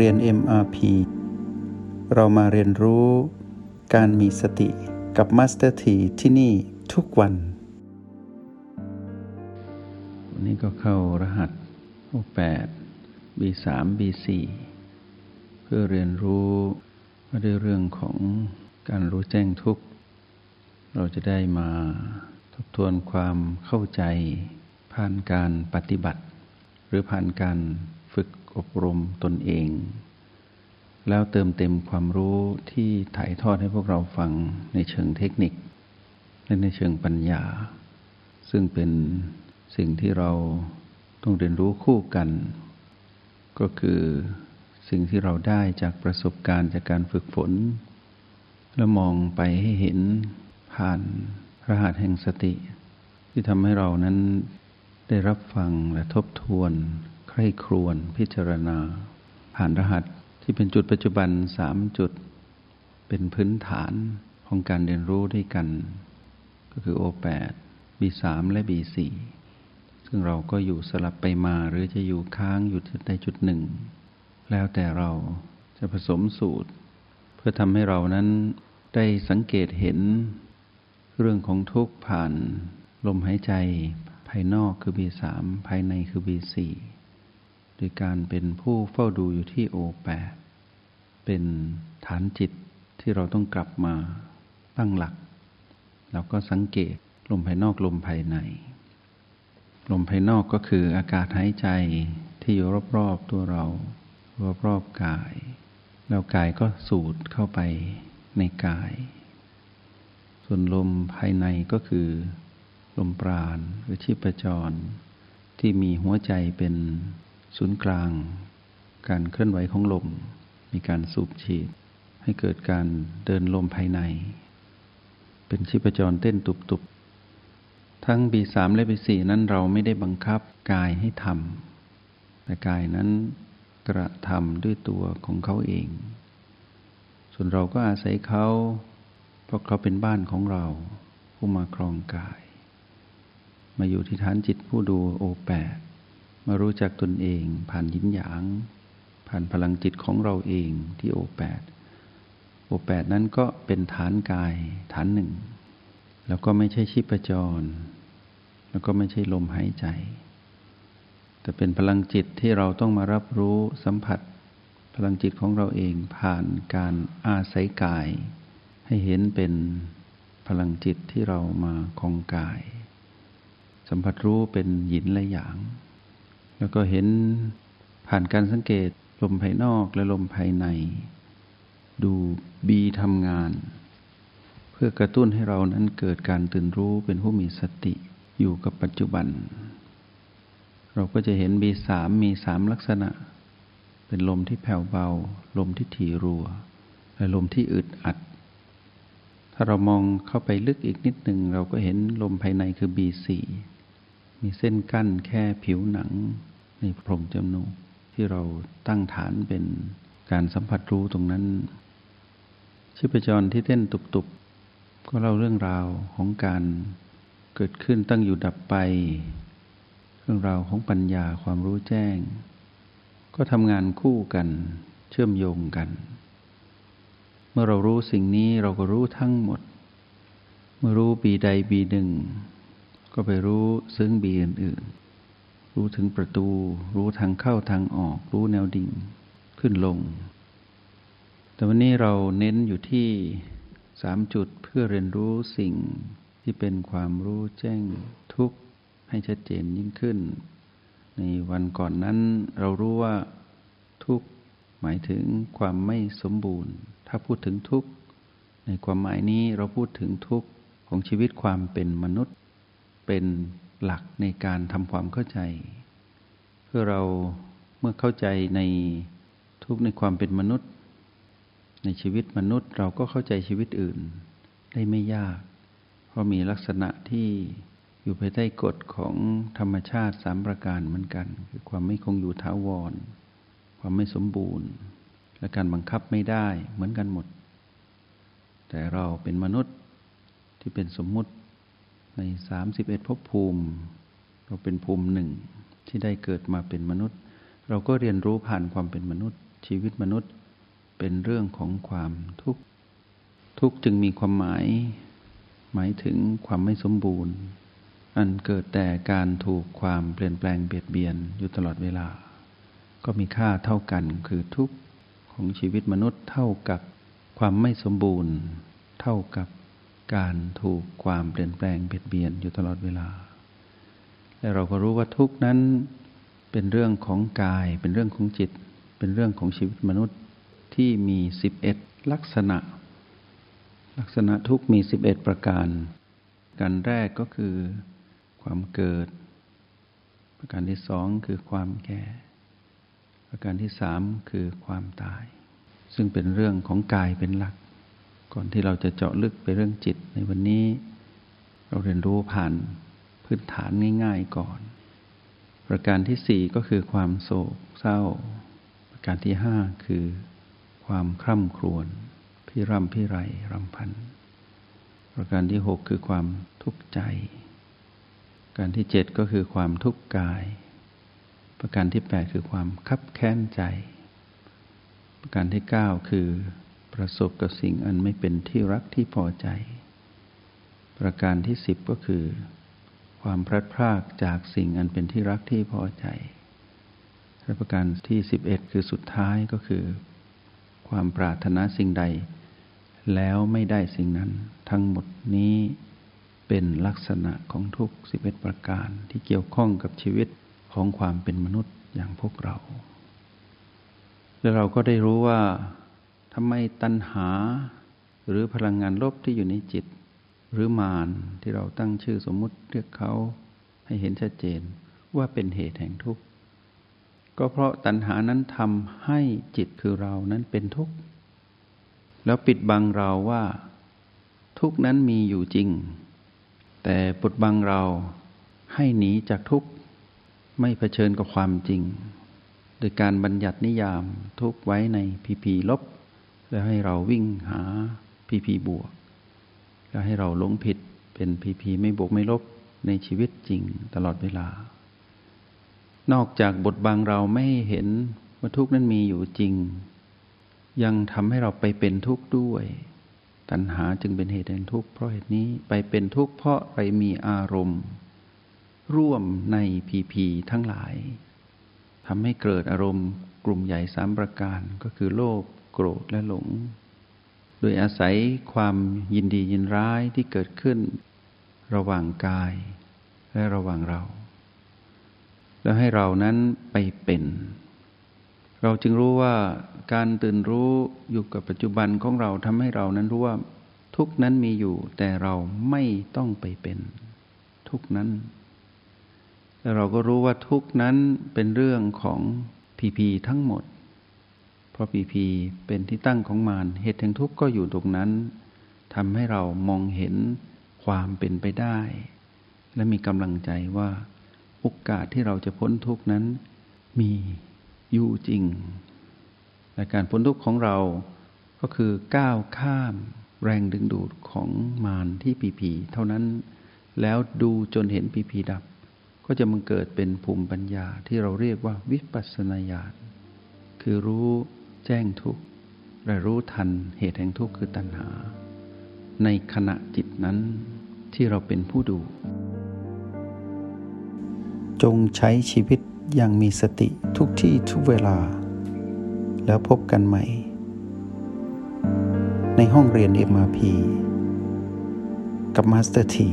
เรียน MRP เรามาเรียนรู้การมีสติกับ Master T ที่ที่นี่ทุกวัน วันนี้ก็เข้ารหัส O8 B3 B4 เพื่อเรียนรู้ว่าด้วยเรื่องของการรู้แจ้งทุกข์ เราจะได้มาทบทวนความเข้าใจ ผ่านการปฏิบัติ หรือผ่านการ อบรมตนเอง แล้วเติมเต็มความรู้ที่ถ่ายทอดให้พวกเราฟังในเชิงเทคนิค และในเชิงปัญญา ซึ่งเป็นสิ่งที่เราต้องเรียนรู้คู่กัน ก็คือสิ่งที่เราได้จากประสบการณ์จากการฝึกฝน แล้วมองไปให้เห็นผ่านรหัสแห่งสติ ที่ทำให้เรานั้นได้รับฟังและทบทวน ใคร่ครวญพิจารณา ผ่านรหัสที่เป็นจุดปัจจุบันสามจุด เป็นพื้นฐานของการเรียนรู้ด้วยกัน ก็คือ O8 B3 และ B4 ซึ่งเราก็อยู่สลับไปมาหรือจะอยู่ค้างอยู่จุดใดจุดหนึ่ง แล้วแต่เราจะผสมสูตร เพื่อทำให้เรานั้นได้สังเกตเห็น เรื่องของทุกข์ผ่านลมหายใจ ภายนอกคือ B3 ภายในคือ B4 โดยการเป็นผู้เฝ้าดูอยู่ที่ O8 เป็นฐานจิตที่เราต้องกลับมาตั้งหลัก แล้วก็สังเกตลมภายนอกลมภายใน ลมภายนอกก็คืออากาศหายใจที่อยู่รอบๆตัวเรา รอบๆกาย แล้วกายก็สูดเข้าไปในกาย ส่วนลมภายในก็คือ ลมปราณหรือชีพจร ที่มีหัวใจเป็น ศูนย์กลาง การเคลื่อนไหวของลม มีการสูบฉีด ให้เกิดการเดินลมภายใน เป็นชีพจรเต้นตุบๆ ทั้ง B3 และ B4 นั้นเราไม่ได้บังคับกายให้ทำแต่กายนั้นกระทำด้วยตัวของเขาเอง ส่วนเราก็อาศัยเขา เพราะเขาเป็นบ้านของเรา ผู้มาครองกาย มาอยู่ที่ฐานจิตผู้ดูโอแปด มารู้จักตนเอง ผ่านยินหยาง ผ่านพลังจิตของเราเองที่โอแปดโอแปดนั้นก็เป็นฐานกายฐานหนึ่ง แล้วก็ไม่ใช่ชีพจร แล้วก็ไม่ใช่ลมหายใจ แต่เป็นพลังจิตที่เราต้องมารับรู้สัมผัส พลังจิตของเราเองผ่านการอาศัยกาย ให้เห็นเป็นพลังจิตที่เรามาคองกาย สัมผัสรู้เป็นหยินและหยาง แล้วก็เห็นผ่านการสังเกตลมภายนอกและลมภายใน ดูบีทำงาน เพื่อกระตุ้นให้เรานั้นเกิดการตื่นรู้เป็นผู้มีสติอยู่กับปัจจุบัน เราก็จะเห็นบีสามมีสามลักษณะ เป็นลมที่แผ่วเบา ลมที่ถี่รัว และลมที่อึดอัด ถ้าเรามองเข้าไปลึกอีกนิดหนึ่งเราก็เห็นลมภายในคือบีสี่ มีเส้นกั้นแค่ผิวหนังในโพรงจมูกที่เราตั้งฐานเป็นการสัมผัสรู้ตรงนั้น ชีพจรที่เต้นตุบๆ ก็เล่าเรื่องราวของการเกิดขึ้นตั้งอยู่ดับไป เรื่องราวของปัญญาความรู้แจ้ง ก็ทำงานคู่กันเชื่อมโยงกัน เมื่อเรารู้สิ่งนี้เราก็รู้ทั้งหมด เมื่อรู้ปีใดปีหนึ่ง ก็ไปรู้ซึ่งบีอื่นๆ รู้ถึงประตู รู้ทางเข้าทางออก รู้แนวดิ่ง ขึ้นลง แต่วันนี้เราเน้นอยู่ที่สามจุดเพื่อเรียนรู้สิ่งที่เป็นความรู้แจ้งทุกข์ให้ชัดเจนยิ่งขึ้น ในวันก่อนนั้นเรารู้ว่าทุกข์หมายถึงความไม่สมบูรณ์ ถ้าพูดถึงทุกข์ในความหมายนี้เราพูดถึงทุกข์ของชีวิตความเป็นมนุษย์ เป็นหลักในการทำความเข้าใจ เพื่อเราเมื่อเข้าใจในทุกในความเป็นมนุษย์ ในชีวิตมนุษย์เราก็เข้าใจชีวิตอื่นได้ไม่ยาก เพราะมีลักษณะที่อยู่ภายใต้กฎของธรรมชาติสามประการเหมือนกัน คือความไม่คงอยู่ท้าวร ความไม่สมบูรณ์ และการบังคับไม่ได้เหมือนกันหมด แต่เราเป็นมนุษย์ที่เป็นสมมุติ ในสามสิบเอ็ดภพภูมิ เราเป็นภูมิหนึ่ง ที่ได้เกิดมาเป็นมนุษย์ เราก็เรียนรู้ผ่านความเป็นมนุษย์ ชีวิตมนุษย์เป็นเรื่องของความทุกข์ ทุกข์จึงมีความหมาย หมายถึงความไม่สมบูรณ์ อันเกิดแต่การถูกความเปลี่ยนแปลงเบียดเบียนอยู่ตลอดเวลา ก็มีค่าเท่ากันคือทุกข์ของชีวิตมนุษย์เท่ากับความไม่สมบูรณ์ เท่ากับ การถูกความเปลี่ยนแปลงเบียดเบียนอยู่ตลอดเวลา และเราก็รู้ว่าทุกนั้นเป็นเรื่องของกาย เป็นเรื่องของจิต เป็นเรื่องของชีวิตมนุษย์ที่มีสิบเอ็ดลักษณะ ลักษณะทุกมีสิบเอ็ดประการ การแรกก็คือความเกิด ประการที่สองคือความแก่ ประการที่สามคือความตาย ซึ่งเป็นเรื่องของกายเป็นหลัก ก่อนที่เราจะเจาะลึกไปเรื่องจิตในวันนี้ เราเรียนรู้ผ่านพื้นฐานง่าย ๆก่อน ประการที่สี่ก็คือความโศกเศร้า ประการที่ห้าคือความคร่ำครวญพิร่ำพิไรรำพัน ประการที่หกคือความทุกข์ใจ ประการที่เจ็ดก็คือความทุกข์กาย ประการที่แปดคือความคับแค้นใจ ประการที่เก้าคือ ประสบกับสิ่งอันไม่เป็นที่รักที่พอใจ ประการที่สิบก็คือ ความพลัดพรากจากสิ่งอันเป็นที่รักที่พอใจ และประการที่สิบเอ็ดคือสุดท้ายก็คือ ความปรารถนาสิ่งใด แล้วไม่ได้สิ่งนั้น ทั้งหมดนี้เป็นลักษณะของทุกสิบเอ็ดประการที่เกี่ยวข้องกับชีวิตของความเป็นมนุษย์อย่างพวกเรา และเราก็ได้รู้ว่า ทำไมตัณหา หรือพลังงานลบที่อยู่ในจิต หรือมารที่เราตั้งชื่อสมมุติเรียกเขาให้เห็นชัดเจนว่าเป็นเหตุแห่งทุกข์ก็เพราะตัณหานั้นทำให้จิตคือเรานั้นเป็นทุกข์แล้วปิดบังเราว่า ทุกข์นั้นมีอยู่จริง แต่ปิดบังเราให้หนีจากทุกข์ไม่เผชิญกับความจริง โดยการบัญญัตินิยามทุกข์ไว้ในพีพีลบ แล้วให้เราวิ่งหาพีพีบวกก็ให้เราหลงผิดเป็นพีพีไม่บวกไม่ลบในชีวิตจริงตลอดเวลา นอกจากบทบังเราไม่เห็นว่าทุกข์นั้นมีอยู่จริง ยังทำให้เราไปเป็นทุกข์ด้วย ตัณหาจึงเป็นเหตุแห่งทุกข์เพราะเหตุนี้ไปเป็นทุกข์เพราะไปมีอารมณ์ ร่วมในพีพีทั้งหลายทำให้เกิดอารมณ์กลุ่มใหญ่สามประการก็คือโลภ โกรธและหลงดยอาศัยความยินดียินร้ายที่เกิดขึ้น ระหว่างกายและระหว่างเรา แล้วให้เรานั้นไปเป็น เราจึงรู้ว่าการตื่นรู้อยู่กับปัจจุบันของเราทำให้เรานั้นรู้ว่า ทุกนั้นมีอยู่ แต่เราไม่ต้องไปเป็น ทุกนั้นแล้วเราก็รู้ว่าทุกนั้นเป็นเรื่องของพีพีทั้งหมด เพราะปีพีเป็นที่ตั้งของมารเหตุแห่งทุกข์ก็อยู่ตรงนั้นทำให้เรามองเห็นความเป็นไปได้ และมีกำลังใจว่าโอกาสที่เราจะพ้นทุกข์นั้นมีอยู่จริง และการพ้นทุกข์ของเราก็คือก้าวข้ามแรงดึงดูดของมารที่ปีพีเท่านั้น แล้วดูจนเห็นปีพีดับ ก็จะมันเกิดเป็นภูมิปัญญาที่เราเรียกว่าวิปัสสนาญาณคือรู้ แจ้งทุกข์และรู้ทันเหตุแห่งทุกข์คือตัณหา ในขณะจิตนั้นที่เราเป็นผู้ดู จงใช้ชีวิตอย่างมีสติทุกที่ทุกเวลา แล้วพบกันใหม่ ในห้องเรียน MRP กับมาสเตอร์ที